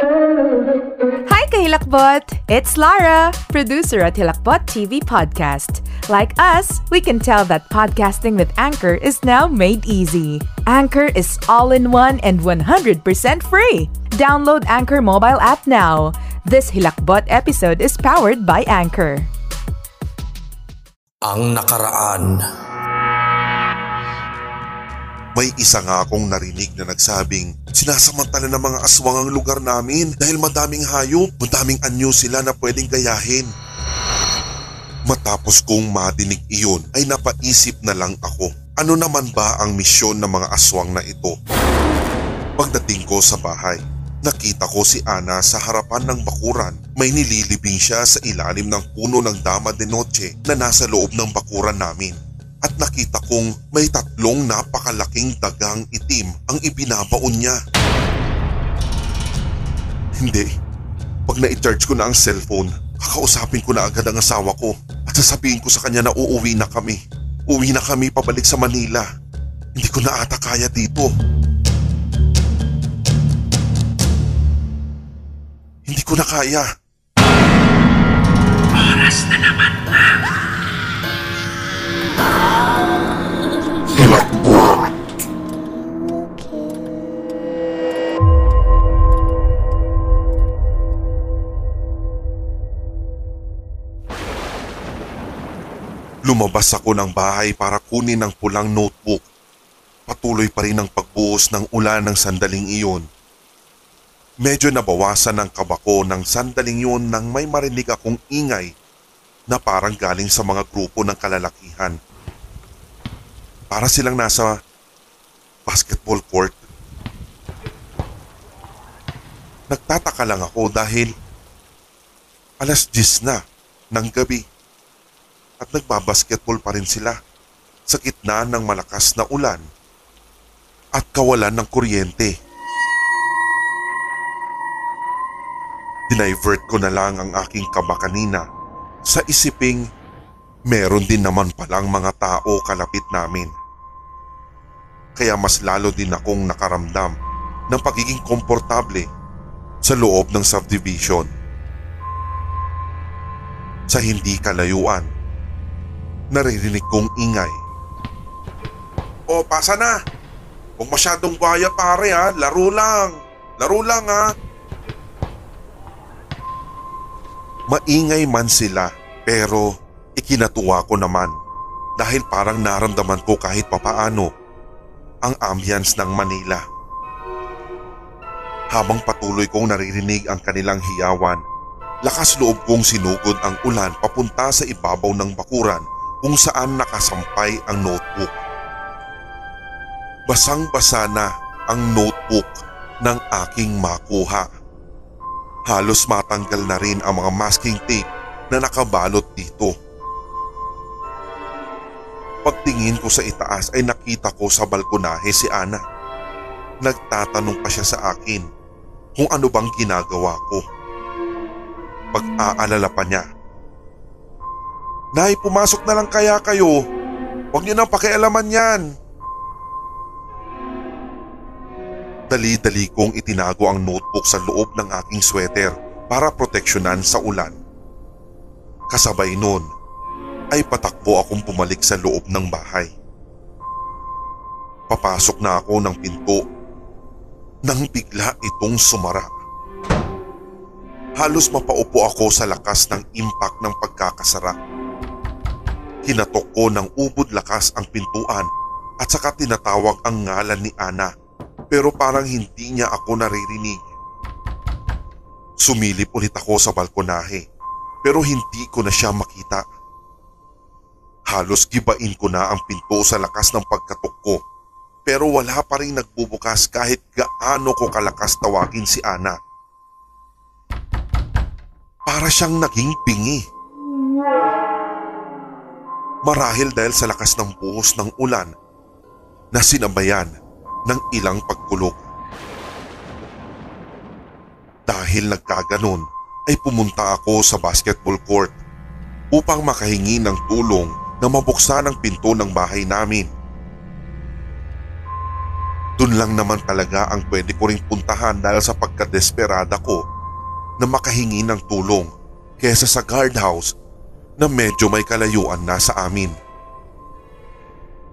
Hi Kahilakbot! It's Lara, producer at Hilakbot TV Podcast. Like us, we can tell that podcasting with Anchor is now made easy. Anchor is all-in-one and 100% free. Download Anchor mobile app now. This Hilakbot episode is powered by Anchor. Ang nakaraan. May isa nga akong narinig na nagsabing sinasamantala ng mga aswang ang lugar namin dahil madaming hayop, madaming anyo sila na pwedeng gayahin. Matapos kong madinig iyon ay napaisip na lang ako. Ano naman ba ang misyon ng mga aswang na ito? Pagdating ko sa bahay, nakita ko si Ana sa harapan ng bakuran. May nililibing siya sa ilalim ng puno ng Dama de Noche na nasa loob ng bakuran namin at nakita kong may tatlong napakalaking dagang itim ang ibinabaon niya. Hindi. Pag na-charge ko na ang cellphone, kakausapin ko na agad ang asawa ko at sasabihin ko sa kanya na uuwi na kami. Uwi na kami pabalik sa Manila. Hindi ko na ata kaya dito. Hindi ko na kaya. Lumabas ako ng bahay para kunin ang pulang notebook. Patuloy pa rin ang pagbuhos ng ulan ng sandaling iyon. Medyo nabawasan ang kabako ng sandaling iyon nang may marinig akong ingay na parang galing sa mga grupo ng kalalakihan. Para silang nasa basketball court. Nagtataka lang ako dahil alas 10 na ng gabi at nagbabasketball pa rin sila sa gitna ng malakas na ulan at kawalan ng kuryente. Dinivert ko na lang ang aking kaba kanina sa isiping meron din naman palang mga tao kalapit namin. Kaya mas lalo din akong nakaramdam ng pagiging komportable sa loob ng subdivision. Sa hindi kalayuan, naririnig kong ingay. O, pasa na! Huwag masyadong gaya pare ha, laro lang. Laro lang ha. Maingay man sila pero ikinatuwa ko naman dahil parang naramdaman ko kahit papaano ang ambience ng Manila. Habang patuloy kong naririnig ang kanilang hiyawan, lakas loob kong sinugod ang ulan papunta sa ibabaw ng bakuran kung saan nakasampay ang notebook. Basang-basa na ang notebook ng aking makuha. Halos matanggal na rin ang mga masking tape na nakabalot dito. Pagtingin ko sa itaas ay nakita ko sa balkonahe si Ana. Nagtatanong pa siya sa akin kung ano bang ginagawa ko. Pag-aalala pa niya Nay, pumasok na lang kaya kayo. Huwag niyo nang pakialaman yan. Dali-dali kong itinago ang notebook sa loob ng aking sweater para proteksyonan sa ulan. Kasabay nun ay patakbo akong pumalik sa loob ng bahay. Papasok na ako ng pinto nang bigla itong sumara. Halos mapaupo ako sa lakas ng impact ng pagkakasara. Kinatok ko ng ubod lakas ang pintuan at saka tinatawag ang ngalan ni Ana pero parang hindi niya ako naririnig. Sumilip ulit ako sa balkonahe pero hindi ko na siya makita. Halos gibain ko na ang pinto sa lakas ng pagkatok ko pero wala pa rin nagbubukas kahit gaano ko kalakas tawagin si Ana. Para siyang naging pingi. Marahil dahil sa lakas ng buhos ng ulan na sinabayan ng ilang pagkulog. Dahil nagkaganon ay pumunta ako sa basketball court upang makahingi ng tulong na mabuksan ang pinto ng bahay namin. Doon lang naman talaga ang pwede ko ring puntahan dahil sa pagkadesperada ko na makahingi ng tulong kesa sa guardhouse na medyo may kalayuan na sa amin.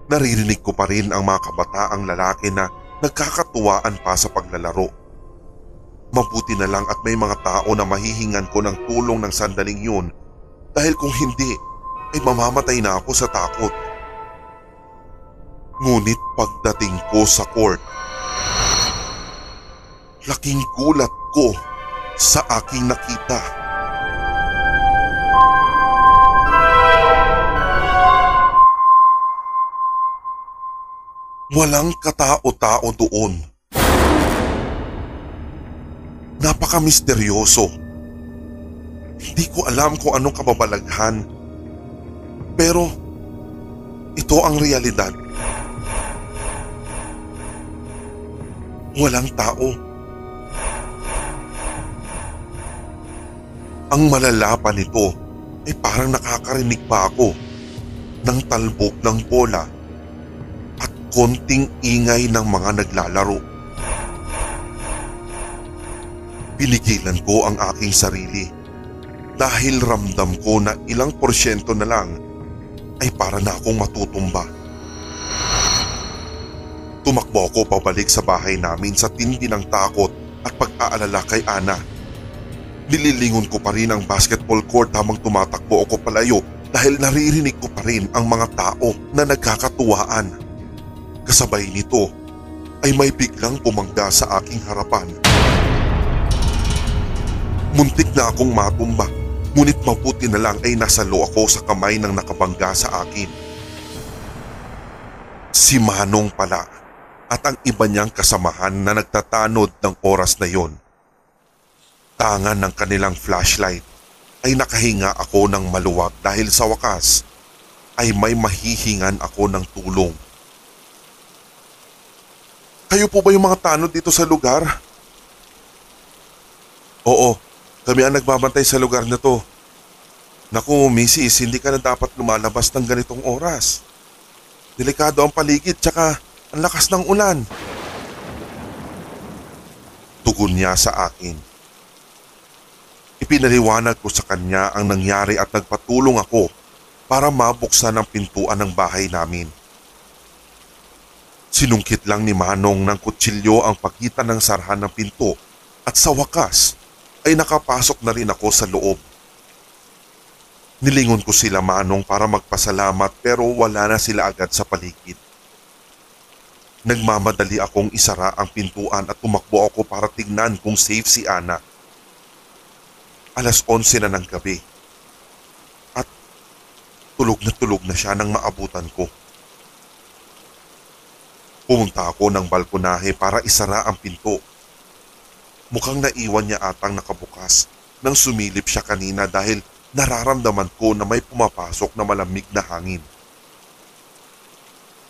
Naririnig ko pa rin ang mga kabataang lalaki na nagkakatuwaan pa sa paglalaro. Mabuti na lang at may mga tao na mahihingan ko ng tulong ng sandaling yun dahil kung hindi ay mamamatay na ako sa takot. Ngunit pagdating ko sa court, laking gulat ko sa aking nakita. Walang katao-tao doon. Napaka-misteryoso. Hindi ko alam kung anong kababalaghan. Pero ito ang realidad. Walang tao. Ang malala pa nito ay parang nakakarinig pa ako ng talbog ng bola konting ingay ng mga naglalaro. Pinigilan ko ang aking sarili dahil ramdam ko na ilang porsyento na lang ay para na akong matutumba. Tumakbo ako pabalik sa bahay namin sa tindi ng takot at pag-aalala kay Ana. Nililingon ko pa rin ang basketball court habang tumatakbo ako palayo dahil naririnig ko pa rin ang mga tao na nagkakatuwaan. Kasabay nito ay may biglang pumangga sa aking harapan. Muntik na akong matumba ngunit mabuti na lang ay nasalo ako sa kamay ng nakabangga sa akin. Si Manong pala at ang iba niyang kasamahan na nagtatanod ng oras na yon. Tangan ng kanilang flashlight ay nakahinga ako ng maluwag dahil sa wakas ay may mahihingan ako ng tulong. Kayo po ba yung mga tanod dito sa lugar? Oo, kami ang nagbabantay sa lugar na to. Naku, misis, hindi ka na dapat lumalabas ng ganitong oras. Delikado ang paligid tsaka ang lakas ng ulan. Tugon niya sa akin. Ipinaliwanag ko sa kanya ang nangyari at nagpatulong ako para mabuksan ang pintuan ng bahay namin. Sinungkit lang ni Manong ng kutsilyo ang pagitan ng sarhan ng pinto at sa wakas ay nakapasok na rin ako sa loob. Nilingon ko sila manong para magpasalamat pero wala na sila agad sa paligid. Nagmamadali akong isara ang pintuan at tumakbo ako para tignan kung safe si Ana. Alas 11 na ng gabi. At tulog na tulog na siya nang maabutan ko. Pumunta ako ng balkonahe para isara ang pinto. Mukhang naiwan niya atang nakabukas nang sumilip siya kanina dahil nararamdaman ko na may pumapasok na malamig na hangin.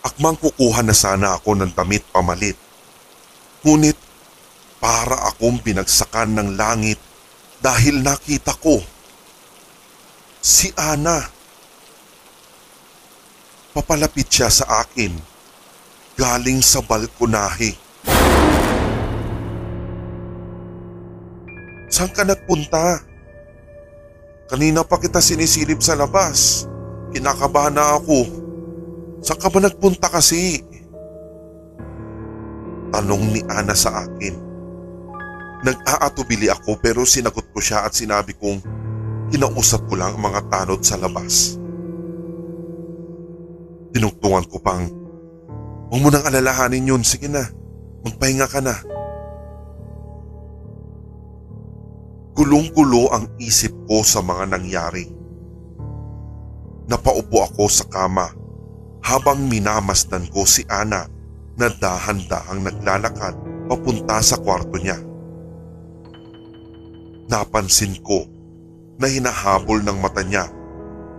Akmang kukuha na sana ako ng damit pamalit. Ngunit para akong binagsakan ng langit dahil nakita ko si Ana. Papalapit siya sa akin galing sa balkonahe. Saan ka nagpunta? Kanina pa kita sinisilip sa labas. Kinakabahan na ako. Saan ka ba nagpunta kasi? Tanong ni Ana sa akin. Nag-aatubili ako pero sinagot ko siya at sinabi kong kinausap ko lang ang mga tanod sa labas. Tinugtungan ko pang, huwag mo nang alalahanin yun, sige na, magpahinga ka na. Gulong-gulo ang isip ko sa mga nangyari. Napaupo ako sa kama habang minamasdan ko si Ana na dahan-dahang naglalakad papunta sa kwarto niya. Napansin ko na hinahabol ng mata niya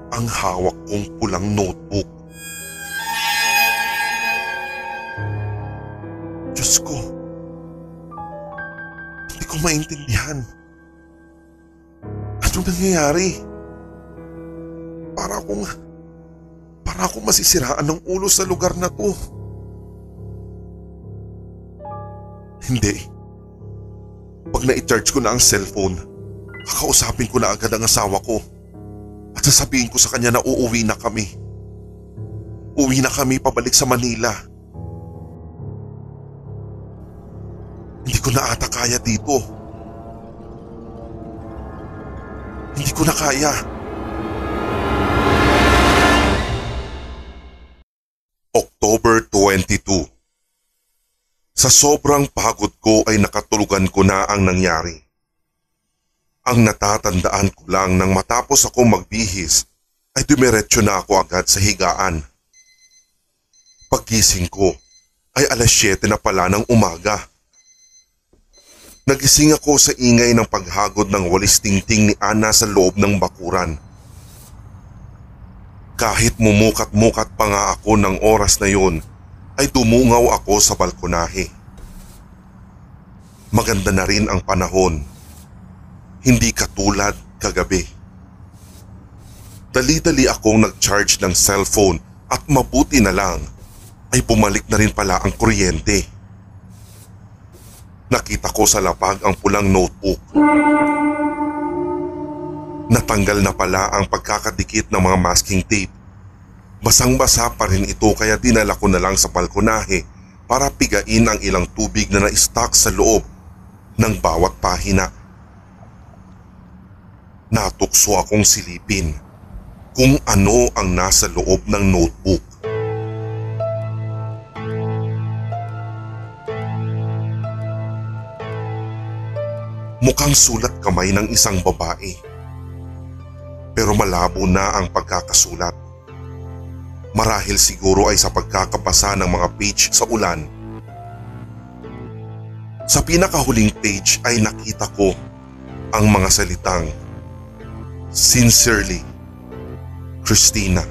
ang hawak kong pulang notebook. Diyos ko, hindi ko maintindihan. Anong nangyayari? Para akong... Para akong masisiraan ng ulo sa lugar na to. Hindi. Pag na-charge ko na ang cellphone, kakausapin ko na agad ang asawa ko. At sasabihin ko sa kanya na uuwi na kami. Uwi na kami pabalik sa Manila. Hindi ko na ata kaya dito. Hindi ko na kaya. October 22 Sa sobrang pagod ko ay nakatulugan ko na ang nangyari. Ang natatandaan ko lang nang matapos ako magbihis ay dumiretso na ako agad sa higaan. Paggising ko ay alas 7 na pala ng umaga. Nagising ako sa ingay ng paghagod ng walis tingting ni Ana sa loob ng bakuran. Kahit mumukat-mukat pa nga ako ng oras na yon, ay dumungaw ako sa balkonahe. Maganda na rin ang panahon. Hindi katulad kagabi. Dali-dali akong nag-charge ng cellphone at mabuti na lang ay bumalik na rin pala ang kuryente. Nakita ko sa lapag ang pulang notebook. Natanggal na pala ang pagkakadikit ng mga masking tape. Basang-basa pa rin ito kaya dinala ko na lang sa balkonahe para pigain ang ilang tubig na na-stock sa loob ng bawat pahina. Natukso akong silipin kung ano ang nasa loob ng notebook. Mukhang sulat kamay ng isang babae. Pero malabo na ang pagkakasulat. Marahil siguro ay sa pagkakabasa ng mga page sa ulan. Sa pinakahuling page ay nakita ko ang mga salitang Sincerely, Christina.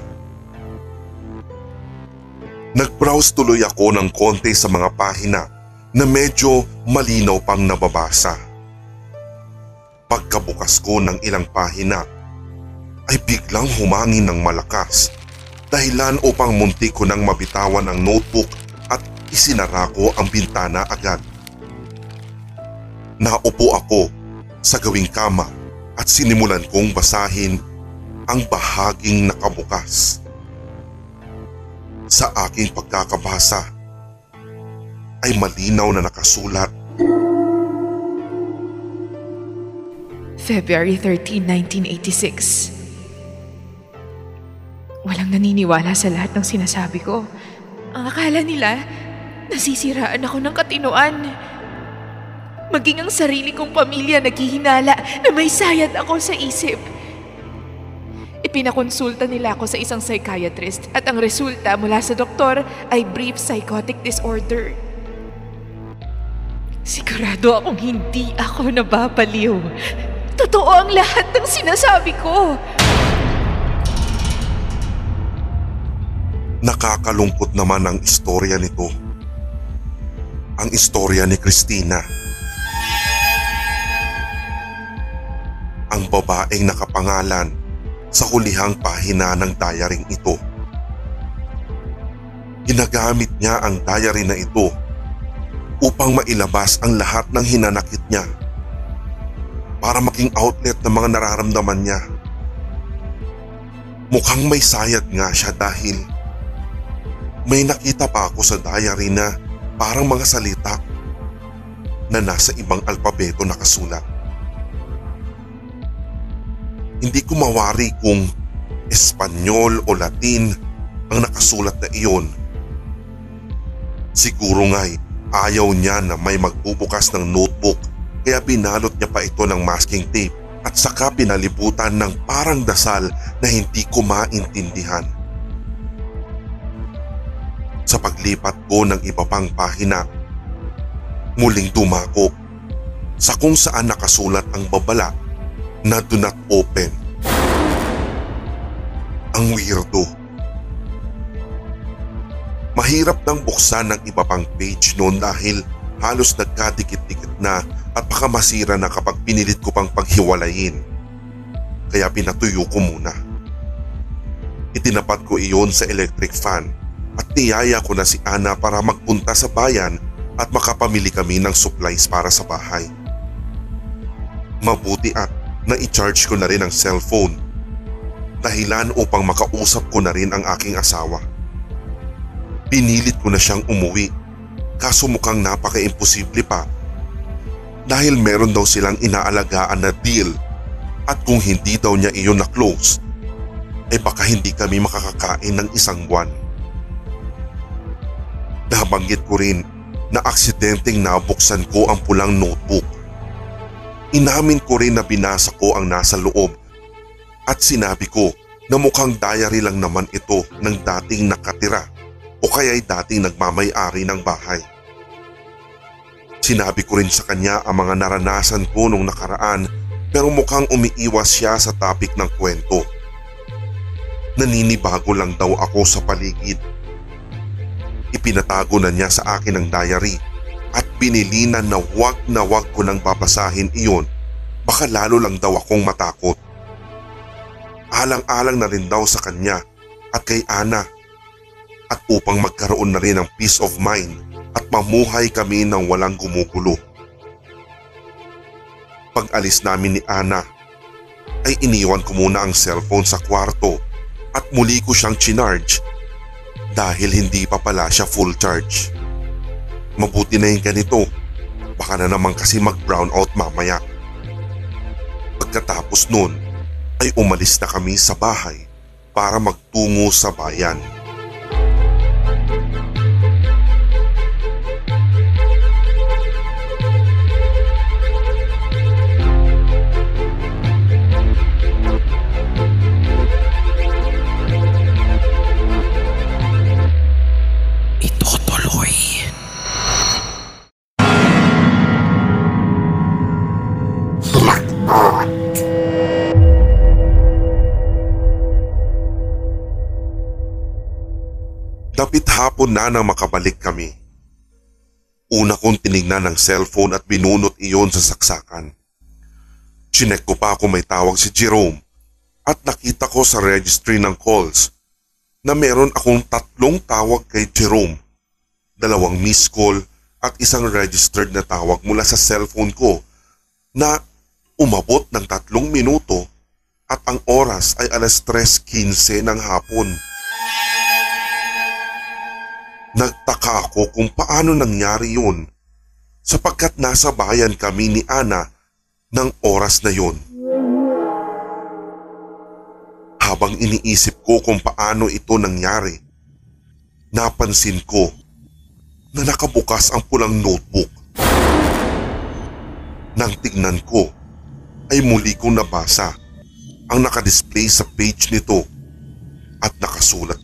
Nag-browse tuloy ako ng konti sa mga pahina na medyo malinaw pang nababasa. Pagkabukas ko ng ilang pahina ay biglang humangin ng malakas dahilan upang munti ko nang mabitawan ang notebook at isinara ko ang bintana agad. Naupo ako sa gawing kama at sinimulan kong basahin ang bahaging nakabukas. Sa aking pagkakabasa ay malinaw na nakasulat February 13, 1986. Walang naniniwala sa lahat ng sinasabi ko. Ang akala nila, nasisiraan ako ng katinuan. Maging ang sarili kong pamilya naghihinala na may sayad ako sa isip. Ipinakonsulta nila ako sa isang psychiatrist at ang resulta mula sa doktor ay brief psychotic disorder. Sigurado akong hindi ako nababaliw. Totoo ang lahat ng sinasabi ko. Nakakalungkot naman ang istorya nito. Ang istorya ni Christina. Ang babaeng nakapangalan sa hulihang pahina ng diaring ito. Ginagamit niya ang diary na ito upang mailabas ang lahat ng hinanakit niya para maging outlet ng mga nararamdaman niya. Mukhang may sayad nga siya dahil may nakita pa ako sa diary na parang mga salita na nasa ibang alpabeto nakasulat. Hindi ko mawari kung Espanyol o Latin ang nakasulat na iyon. Siguro nga'y ayaw niya na may magbubukas ng notebook kaya binalot niya pa ito ng masking tape at saka pinalibutan ng parang dasal na hindi ko maintindihan. Sa paglipat ko ng iba pang pahina, muling dumako sa kung saan nakasulat ang babala na do not open. Ang weirdo. Mahirap nang buksan ng iba pang page noon dahil halos nagkadikit-dikit na at baka masira na kapag pinilit ko pang paghiwalayin. Kaya pinatuyo ko muna. Itinapat ko iyon sa electric fan at niyaya ko na si Ana para magpunta sa bayan at makapamili kami ng supplies para sa bahay. Mabuti at na-charge ko na rin ang cellphone. Dahilan upang makausap ko na rin ang aking asawa. Pinilit ko na siyang umuwi kaso mukhang napaka-imposible pa dahil meron daw silang inaalagaan na deal at kung hindi daw niya iyon na close, ay eh baka hindi kami makakakain ng isang buwan. Nabanggit ko rin na aksidenteng nabuksan ko ang pulang notebook. Inamin ko rin na binasa ko ang nasa loob at sinabi ko na mukhang diary lang naman ito ng dating nakatira o kaya'y dating nagmamay-ari ng bahay. Sinabi ko rin sa kanya ang mga naranasan ko nung nakaraan pero mukhang umiiwas siya sa topic ng kwento. Naninibago lang daw ako sa paligid. Ipinatago na niya sa akin ang diary at binilinan na wag na wag ko nang babasahin iyon baka lalo lang daw akong matakot. Alang-alang na rin daw sa kanya at kay Ana at upang magkaroon na rin ng peace of mind at mamuhay kami ng walang gumugulo. Pag alis namin ni Ana, ay iniwan ko muna ang cellphone sa kwarto at muli ko siyang chinarge dahil hindi pa pala siya full charge. Mabuti na yung ganito, baka na naman kasi mag brown out mamaya. Pagkatapos nun ay umalis na kami sa bahay para magtungo sa bayan. Na nang makabalik kami. Una kong tinignan ang cellphone at binunot iyon sa saksakan. Chinek ko pa kung may tawag si Jerome at nakita ko sa registry ng calls na meron akong tatlong tawag kay Jerome. Dalawang missed call at isang registered na tawag mula sa cellphone ko na umabot ng tatlong minuto at ang oras ay alas 3.15 ng hapon. Nagtaka ako kung paano nangyari yun sapagkat nasa bayan kami ni Ana ng oras na yun. Habang iniisip ko kung paano ito nangyari, napansin ko na nakabukas ang pulang notebook. Nang tignan ko, ay muli kong nabasa ang nakadisplay sa page nito at nakasulat.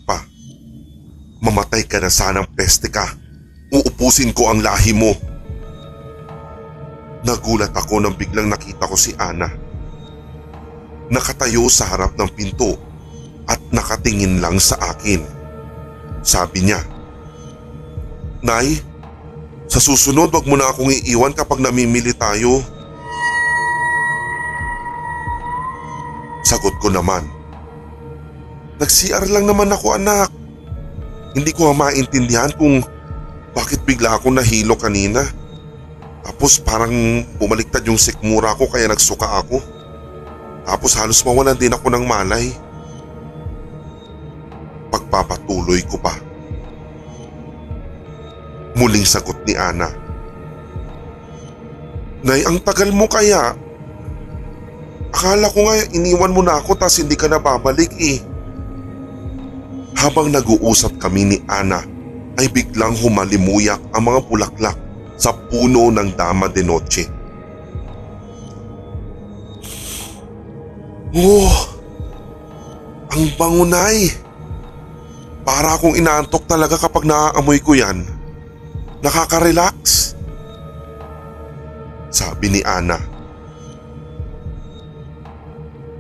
Mamatay ka na sanang peste ka. Uupusin ko ang lahi mo. Nagulat ako nang biglang nakita ko si Ana. Nakatayo sa harap ng pinto at nakatingin lang sa akin. Sabi niya, Nay, sa susunod wag mo na akong iiwan kapag namimili tayo. Sagot ko naman, Nag-CR lang naman ako anak. Hindi ko maintindihan kung bakit bigla ako nahilo kanina. Tapos parang bumaliktad yung sikmura ko kaya nagsuka ako. Tapos halos mawalan din ako ng malay. Pagpapatuloy ko pa. Muling sagot ni Ana. Nay, ang tagal mo kaya. Akala ko nga iniwan mo na ako tas hindi ka na babalik eh. Habang nag-uusap kami ni Ana ay biglang humalimuyak ang mga bulaklak sa puno ng Dama de Noche. Oh, ang bangunay. Para akong inaantok talaga kapag naaamoy ko yan. Nakaka-relax. Sabi ni Ana.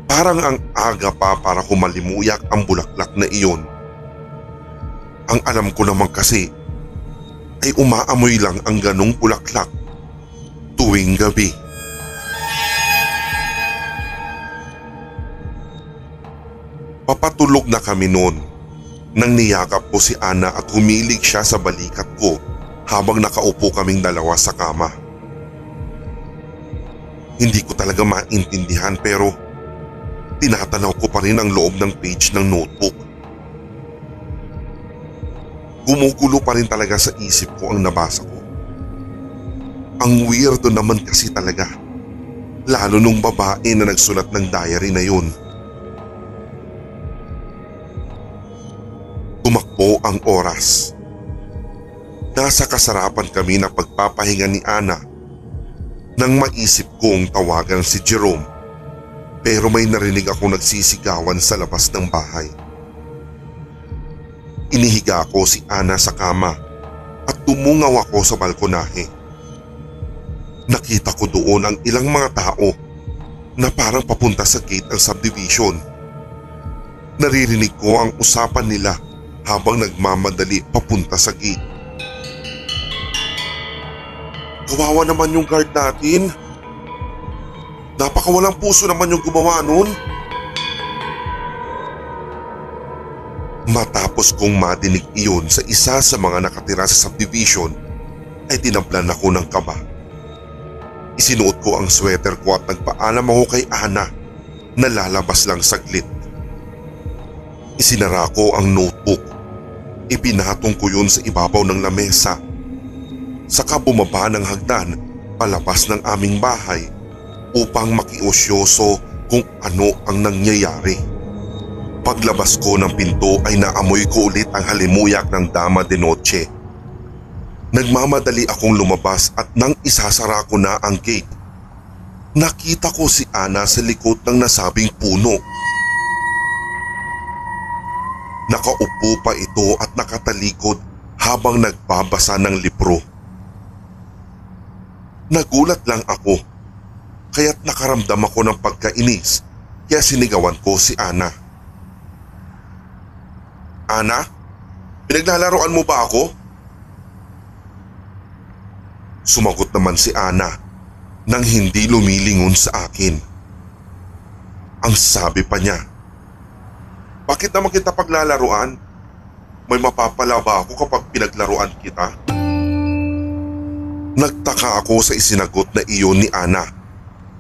Parang ang aga pa para humalimuyak ang bulaklak na iyon. Ang alam ko naman kasi ay umaamoy lang ang ganong bulaklak tuwing gabi. Papatulog na kami noon nang niyakap ko si Ana at humilig siya sa balikat ko habang nakaupo kaming dalawa sa kama. Hindi ko talaga maintindihan pero tinatanaw ko pa rin ang loob ng page ng notebook. Gumugulo pa rin talaga sa isip ko ang nabasa ko. Ang weirdo naman kasi talaga. Lalo nung babae na nagsulat ng diary na yun. Tumakbo ang oras. Nasa kasarapan kami na pagpapahinga ni Ana nang maisip kong tawagan si Jerome pero may narinig ako nagsisigawan sa labas ng bahay. Inihiga ko si Ana sa kama at tumungaw ako sa balkonahe. Nakita ko doon ang ilang mga tao na parang papunta sa gate ng subdivision. Naririnig ko ang usapan nila habang nagmamadali papunta sa gate. Kawawa naman yung guard natin. Napakawalang puso naman yung gumawa nun. Matapos kong madinig iyon sa isa sa mga nakatira sa subdivision ay tinamplan ako ng kaba. Isinuot ko ang sweater ko at nagpaalam ako kay Ana na lalabas lang saglit. Isinara ko ang notebook. Ipinatong ko yun sa ibabaw ng lamesa. Saka bumaba ng hagdan palabas ng aming bahay upang makiosyoso kung ano ang nangyayari. Paglabas ko ng pinto ay naamoy ko ulit ang halimuyak ng Dama de Noche Nagmamadali akong lumabas at nang isasara ko na ang gate, nakita ko si Ana sa likod ng nasabing puno. Nakaupo pa ito at nakatalikod habang nagbabasa ng libro. Nagulat lang ako kaya't nakaramdam ako ng pagkainis kaya sinigawan ko si Ana. Ana, pinaglalaroan mo ba ako? Sumagot naman si Ana nang hindi lumilingon sa akin. Ang sabi pa niya, Bakit naman kita paglalaruan? May mapapala ba ako kapag pinaglaruan kita? Nagtaka ako sa isinagot na iyon ni Ana.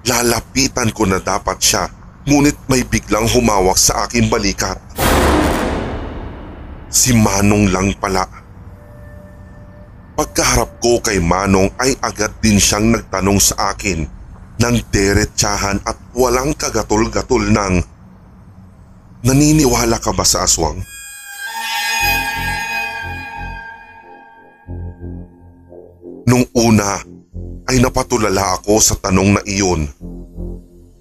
Lalapitan ko na dapat siya ngunit may biglang humawak sa aking balikat. Si Manong lang pala. Pagkaharap ko kay Manong ay agad din siyang nagtanong sa akin ng deretsahan at walang kagatol-gatol ng Naniniwala ka ba sa aswang? Nung una ay napatulala ako sa tanong na iyon.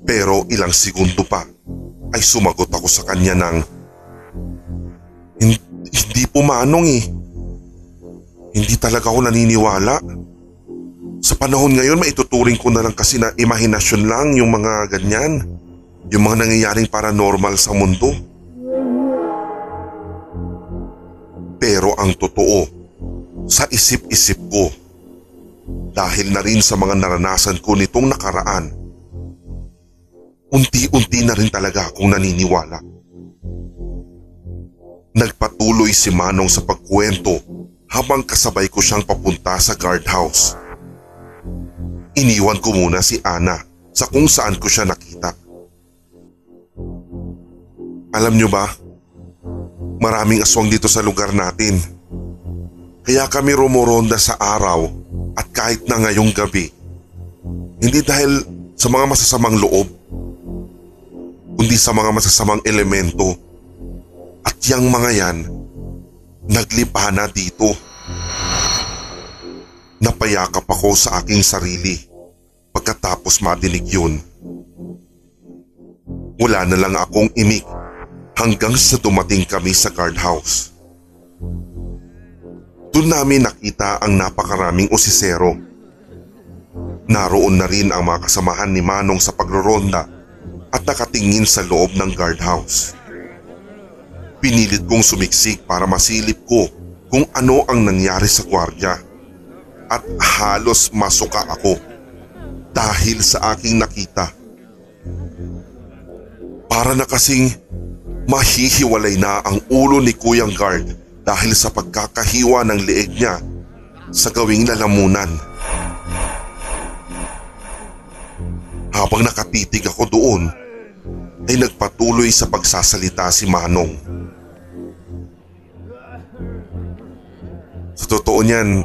Pero ilang segundo pa ay sumagot ako sa kanya ng Hindi po manong eh. Hindi talaga ako naniniwala. Sa panahon ngayon, maituturing ko na lang kasi na imahinasyon lang yung mga ganyan. Yung mga nangyayaring paranormal sa mundo. Pero ang totoo, sa isip-isip ko, dahil na rin sa mga naranasan ko nitong nakaraan, unti-unti na rin talaga akong naniniwala. Nagpatuloy si Manong sa pagkwento habang kasabay ko siyang papunta sa guardhouse. Iniwan ko muna si Ana sa kung saan ko siya nakita. Alam niyo ba, maraming aswang dito sa lugar natin. Kaya kami rumoronda sa araw at kahit na ngayong gabi. Hindi dahil sa mga masasamang loob, kundi sa mga masasamang elemento. At yang mga yan Naglipa na dito. Napayakap ako sa aking sarili pagkatapos madinig yun. Wala na lang akong imik hanggang sa dumating kami sa guardhouse. Doon namin nakita ang napakaraming osisero. Naroon na rin ang mga kasamahan ni Manong sa pagroronda at nakatingin sa loob ng guardhouse. Pinilit kong sumiksik para masilip ko kung ano ang nangyari sa gwardya at halos masuka ako dahil sa aking nakita. Para na kasing mahihiwalay na ang ulo ni Kuyang Guard dahil sa pagkakahiwa ng leeg niya sa gawing lalamunan. Habang nakatitig ako doon, ay nagpatuloy sa pagsasalita si Manong. Sa totoo niyan,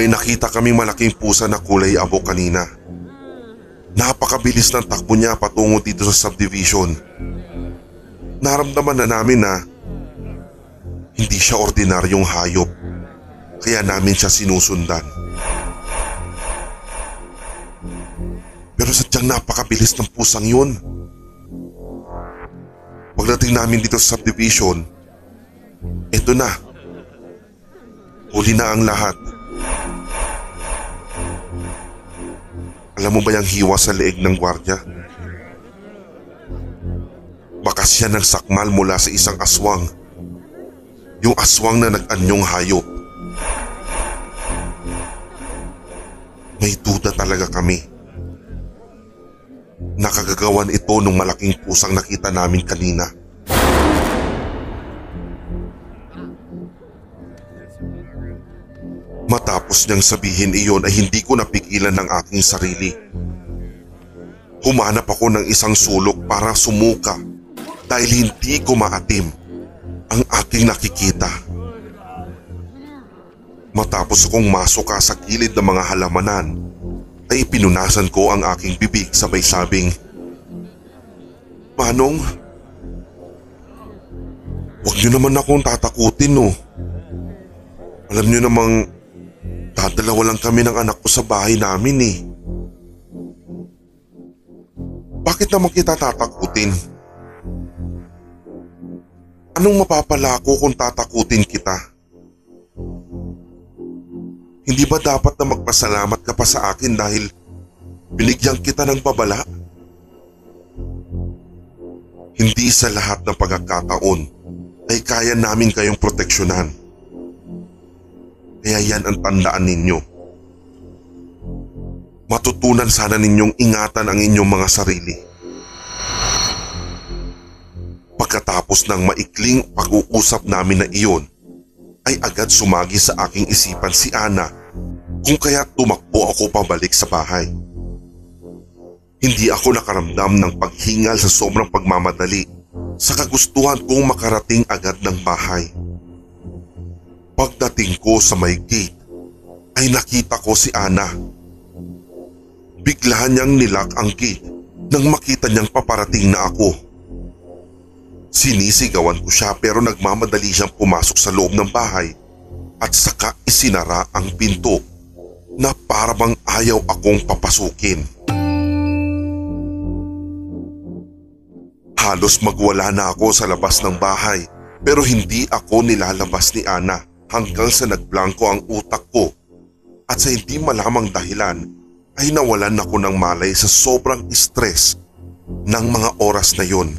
may nakita kaming malaking pusa na kulay abo kanina. Napakabilis ng takbo niya patungo dito sa subdivision. Naramdaman na namin na hindi siya ordinaryong hayop. Kaya namin siya sinusundan. Pero sadyang napakabilis ng pusang yun. Pagdating namin dito sa subdivision, eto na. Huli na ang lahat. Alam mo ba yung hiwa sa leeg ng gwardya? Bakas siya ng sakmal mula sa isang aswang. Yung aswang na nag-anyong hayop. May duda talaga kami. Nakagagawan ito ng malaking pusang nakita namin kanina. Matapos niyang sabihin iyon ay hindi ko napigilan ng aking sarili. Humanap ako ng isang sulok para sumuka dahil hindi ko maatim ang aking nakikita. Matapos akong masuka sa gilid ng mga halamanan, ay pinunasan ko ang aking bibig sabay sabing, Manong, huwag niyo naman akong tatakutin no. Alam niyo namang dadalawa lang kami ng anak ko sa bahay namin eh. Bakit naman kita tatakutin? Anong mapapala ko kung tatakutin kita? Hindi ba dapat na magpasalamat ka pa sa akin dahil binigyan kita ng babala? Hindi sa lahat ng pagkakataon ay kaya namin kayong proteksyonan. Kaya yan ang tandaan ninyo. Matutunan sana ninyong ingatan ang inyong mga sarili. Pagkatapos ng maikling pag-uusap namin na iyon, ay agad sumagi sa aking isipan si Ana kung kaya tumakbo ako pabalik sa bahay. Hindi ako nakaramdam ng paghingal sa sobrang pagmamadali sa kagustuhan kong makarating agad ng bahay. Pagdating ko sa may gate ay nakita ko si Ana. Bigla niyang nilak ang gate nang makita niyang paparating na ako. Sinisigawan ko siya pero nagmamadali siyang pumasok sa loob ng bahay at saka isinara ang pinto na parabang ayaw akong papasukin. Halos magwala na ako sa labas ng bahay pero hindi ako nilalabas ni Ana hanggang sa nagblangko ang utak ko at sa hindi malamang dahilan ay nawalan ako ng malay sa sobrang stress ng mga oras na yon.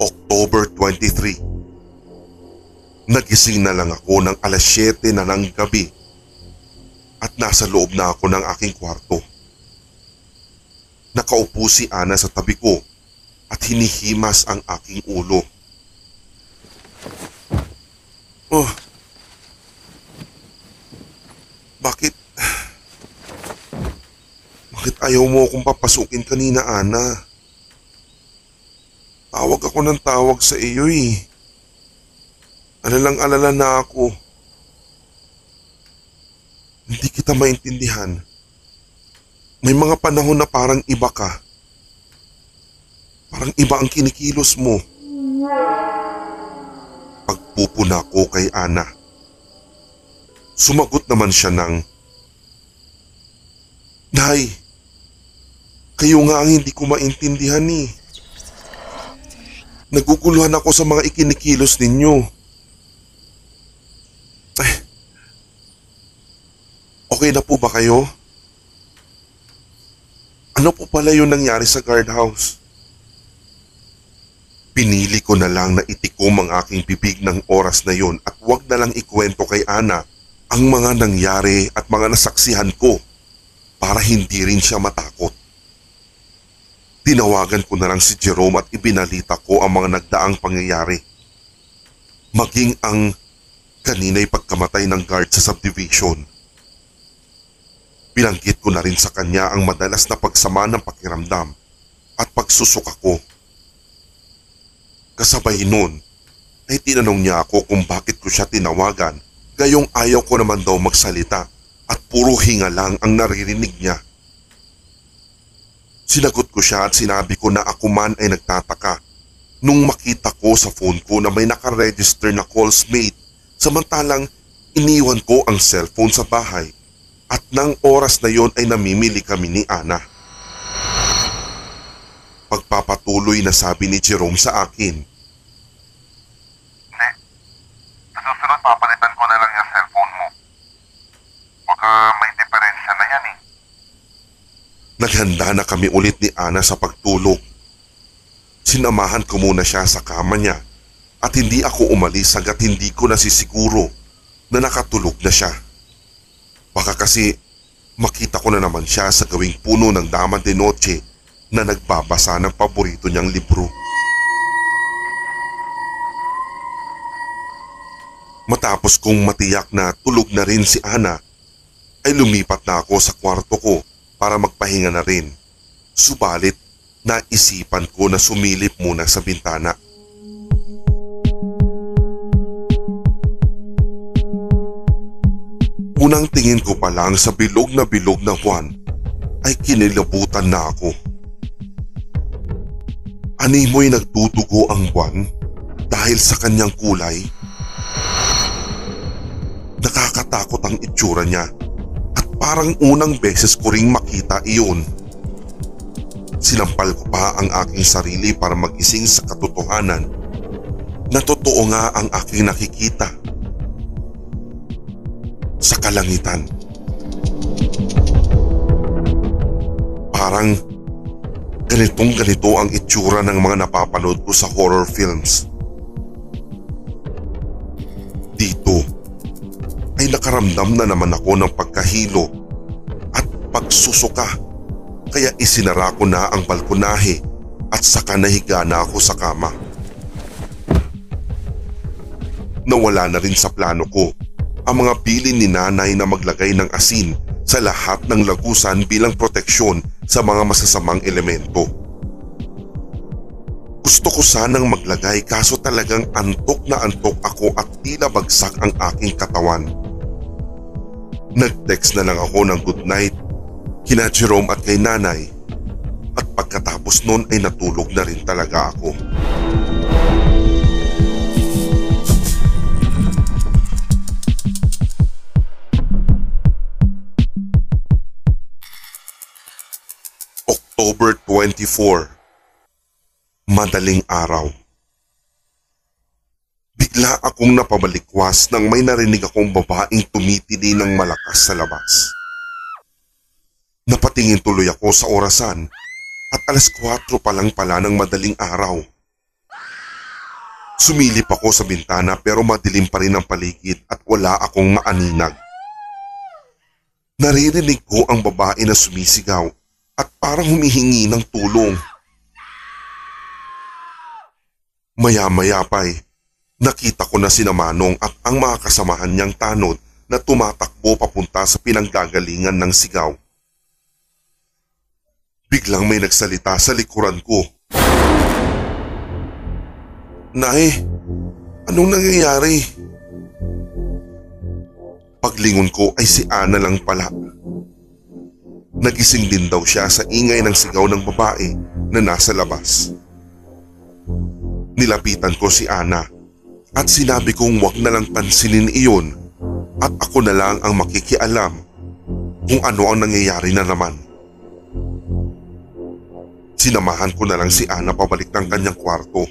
October 23 Nagising na lang ako ng alas 7 na ng gabi at nasa loob na ako ng aking kwarto. Nakaupo si Ana sa tabi ko at hinihimas ang aking ulo. Oh. Bakit? Bakit ayaw mo akong papasukin kanina, Ana? Tawag ako ng tawag sa iyo eh. Alalang-alala na ako. Hindi kita maintindihan. May mga panahon na parang iba ka. Parang iba ang kinikilos mo. Pagpupuna ko kay Ana. Sumagot naman siya ng, Nay, kayo nga ang hindi ko maintindihan eh. Naguguluhan ako sa mga ikinikilos ninyo. Ay, okay na po ba kayo? Ano po pala yung nangyari sa guardhouse? Pinili ko na lang na itikom ang aking bibig ng oras na yon at wag na lang ikwento kay Ana ang mga nangyari at mga nasaksihan ko para hindi rin siya matakot. Tinawagan ko na lang si Jerome at ibinalita ko ang mga nagdaang pangyayari. Maging ang kanina'y pagkamatay ng guard sa subdivision. Binanggit ko na rin sa kanya ang madalas na pagsama ng pakiramdam at pagsusuka ko. Kasabay nun ay tinanong niya ako kung bakit ko siya tinawagan gayong ayaw ko naman daw magsalita at puro hinga lang ang naririnig niya. Sinagot ko siya at sinabi ko na ako man ay nagtataka nung makita ko sa phone ko na may nakaregister na calls made samantalang iniwan ko ang cellphone sa bahay at nang oras na yon ay namimili kami ni Ana. Pagpapatuloy na sabi ni Jerome sa akin. Hindi. Sa susunod papalitan ko na lang yung cellphone mo. Baka may diferensya na yan eh. Naghanda na kami ulit ni Ana sa pagtulog. Sinamahan ko muna siya sa kama niya at hindi ako umalis hanggat hindi ko nasisiguro na nakatulog na siya. Baka kasi makita ko na naman siya sa gawing puno ng daman de noche na nagbabasa ng paborito niyang libro. Matapos kong matiyak na tulog na rin si Ana, ay lumipat na ako sa kwarto ko para magpahinga na rin. Subalit, naisipan ko na sumilip muna sa bintana. Unang tingin ko pa lang sa bilog na bilog na buwan ay kinilabutan na ako. Animoy nagtutugo ang buwan dahil sa kanyang kulay. Nakakatakot ang itsura niya at parang unang beses ko ring makita iyon. Sinampal ko pa ang aking sarili para magising sa katotohanan na totoo nga ang aking nakikita. Sa kalangitan. Parang ganitong ganito ang itsura ng mga napapanood ko sa horror films. Dito ay nakaramdam na naman ako ng pagkahilo at pagsusuka kaya isinara ko na ang balkonahe at saka nahiga na ako sa kama. Nawala na rin sa plano ko ang mga bilin ni nanay na maglagay ng asin sa lahat ng lagusan bilang proteksyon sa mga masasamang elemento. Gusto ko sanang maglagay kaso talagang antok na antok ako at tila bagsak ang aking katawan. Nag-text na lang ako ng good night kina Jerome at kay nanay at pagkatapos nun ay natulog na rin talaga ako. October 24 Madaling araw Bigla akong napabalikwas nang may narinig akong babaeng tumitili ng malakas sa labas. Napatingin tuloy ako sa orasan at alas 4 pa lang pala ng madaling araw. Sumilip ako sa bintana pero madilim pa rin ang paligid at wala akong maaninag. Naririnig ko ang babae na sumisigaw at parang humihingi ng tulong. Maya-maya pa'y nakita ko na si Manong at ang mga kasamahan niyang tanod na tumatakbo papunta sa pinanggagalingan ng sigaw. Biglang may nagsalita sa likuran ko. Nay, anong nangyayari? Paglingon ko ay si Ana lang pala. Nagising din daw siya sa ingay ng sigaw ng babae na nasa labas. Nilapitan ko si Ana at sinabi kong wag na lang pansinin iyon at ako na lang ang makikialam kung ano ang nangyayari na naman. Sinamahan ko na lang si Ana pabalik ng kanyang kwarto.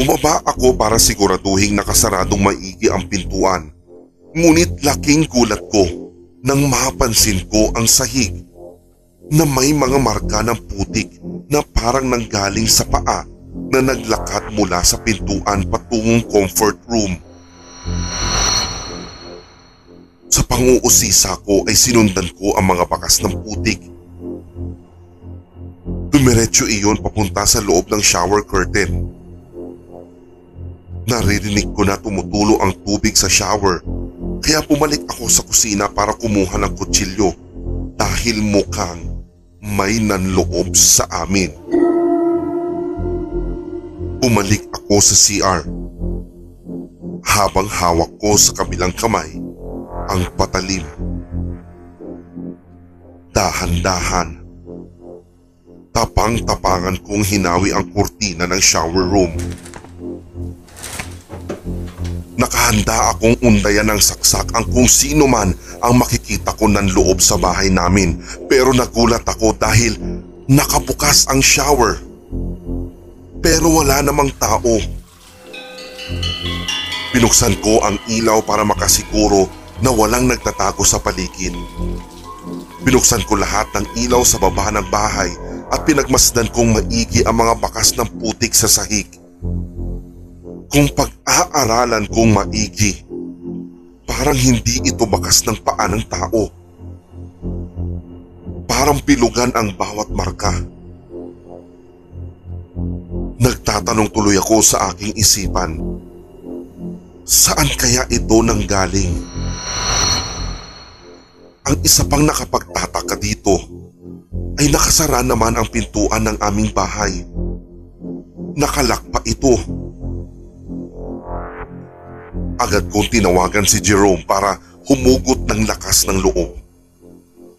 Bumaba ako para siguraduhin nakasaradong maigi ang pintuan. Ngunit laking gulat ko nang mapansin ko ang sahig na may mga marka ng putik na parang nanggaling sa paa na naglakad mula sa pintuan patungong comfort room. Sa panguusisa ko ay sinundan ko ang mga bakas ng putik. Dumiretso iyon papunta sa loob ng shower curtain. Naririnig ko na tumutulo ang tubig sa shower kaya pumalik ako sa kusina para kumuha ng kutsilyo dahil mukhang may nanloob sa amin. Bumalik ako sa CR. Habang hawak ko sa kabilang kamay ang patalim. Dahan-dahan. Tapang-tapangan kong hinawi ang kurtina ng shower room. Nakahanda akong undayan ng saksak ang kung sino man ang makikita ko ng loob sa bahay namin pero nagulat ako dahil nakabukas ang shower. Pero wala namang tao. Binuksan ko ang ilaw para makasiguro na walang nagtatago sa paligid. Binuksan ko lahat ng ilaw sa baba ng bahay at pinagmasdan kong maigi ang mga bakas ng putik sa sahig. Kung pag-aaralan kong maigi, parang hindi ito bakas ng paa ng tao. Parang pilugan ang bawat marka. Nagtatanong tuloy ako sa aking isipan. Saan kaya ito nanggaling? Ang isa pang nakapagtataka dito ay nakasara naman ang pintuan ng aming bahay. Nakalak pa ito. Agad kong tinawagan si Jerome para humugot ng lakas ng loob.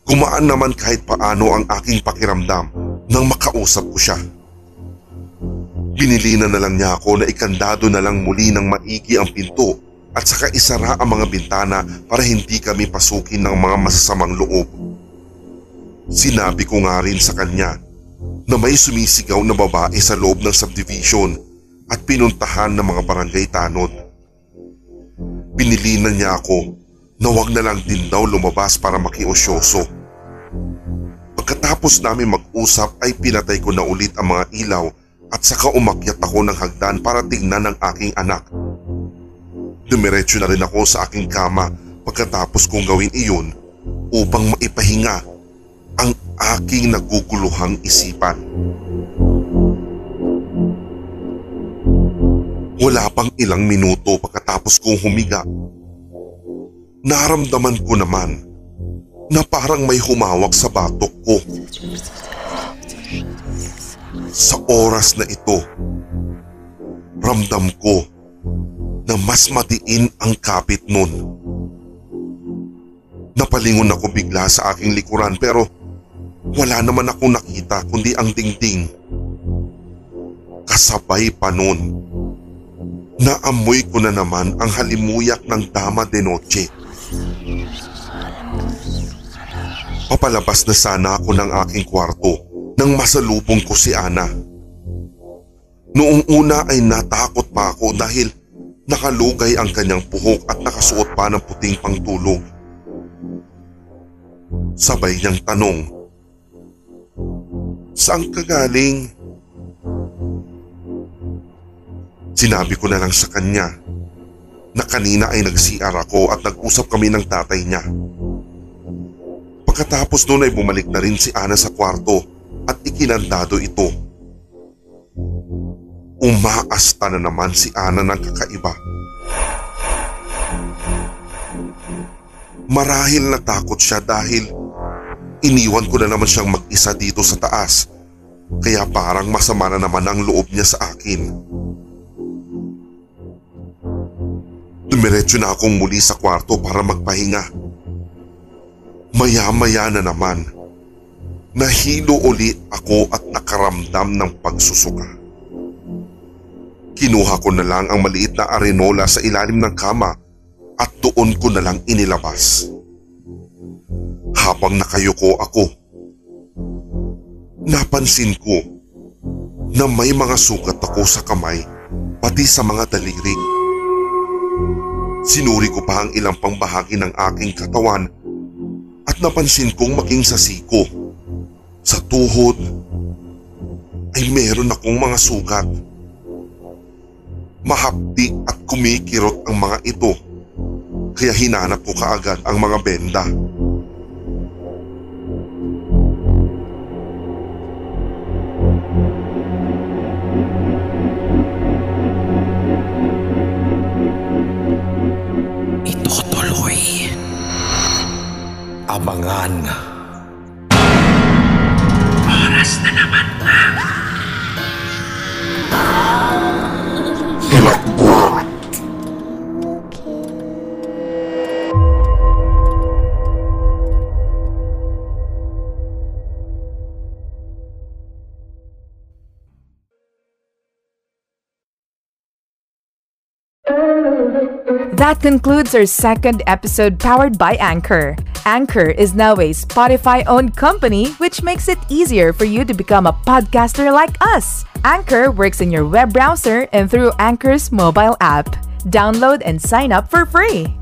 Gumaan naman kahit paano ang aking pakiramdam nang makausap ko siya. Binilinan na lang niya ako na ikandado na lang muli ng maigi ang pinto at saka isara ang mga bintana para hindi kami pasukin ng mga masasamang loob. Sinabi ko nga rin sa kanya na may sumisigaw na babae sa loob ng subdivision at pinuntahan ng mga barangay tanod. Pinilinan niya ako na wag na lang din daw lumabas para makiosyoso. Pagkatapos namin mag-usap ay pinatay ko na ulit ang mga ilaw at saka umakyat ako ng hagdan para tingnan ng aking anak. Dumiretso na rin ako sa aking kama pagkatapos kong gawin iyon upang maipahinga ang aking naguguluhang isipan. Wala pang ilang minuto pagkatapos kong humiga. Naramdaman ko naman na parang may humawak sa batok ko. Sa oras na ito, ramdam ko na mas madiin ang kapit nun. Napalingon ako bigla sa aking likuran pero wala naman ako nakita kundi ang dingding. Kasabay pa nun. Naamoy ko na naman ang halimuyak ng Dama de Noche. Papalabas na sana ako ng aking kwarto nang masalubong ko si Ana. Noong una ay natakot pa ako dahil nakalugay ang kanyang puhok at nakasuot pa ng puting pangtulog. Sabay niyang tanong, Saan ka galing? Sinabi ko na lang sa kanya na kanina ay nag-CR ako at nag-usap kami ng tatay niya. Pagkatapos noon ay bumalik na rin si Ana sa kwarto at ikinandado ito. Umaasta na naman si Ana ng kakaiba. Marahil natakot siya dahil iniwan ko na naman siyang mag-isa dito sa taas kaya parang masama na naman ang loob niya sa akin. Dumiretso na akong muli sa kwarto para magpahinga. Maya-maya na naman, nahilo uli ako at nakaramdam ng pagsusuka. Kinuha ko na lang ang maliit na arenola sa ilalim ng kama at doon ko na lang inilabas. Habang nakayuko ako, napansin ko na may mga sugat ako sa kamay pati sa mga daliri. Sinuri ko pa ang ilang pang bahagi ng aking katawan at napansin kong maging sa siko. Sa tuhod ay meron akong mga sugat. Mahapdi at kumikirot ang mga ito kaya hinanap ko kaagad ang mga benda. abangan. That concludes our second episode powered by Anchor. Anchor is now a Spotify owned company, which makes it easier for you to become a podcaster like us. Anchor works in your web browser and through Anchor's mobile app. Download and sign up for free.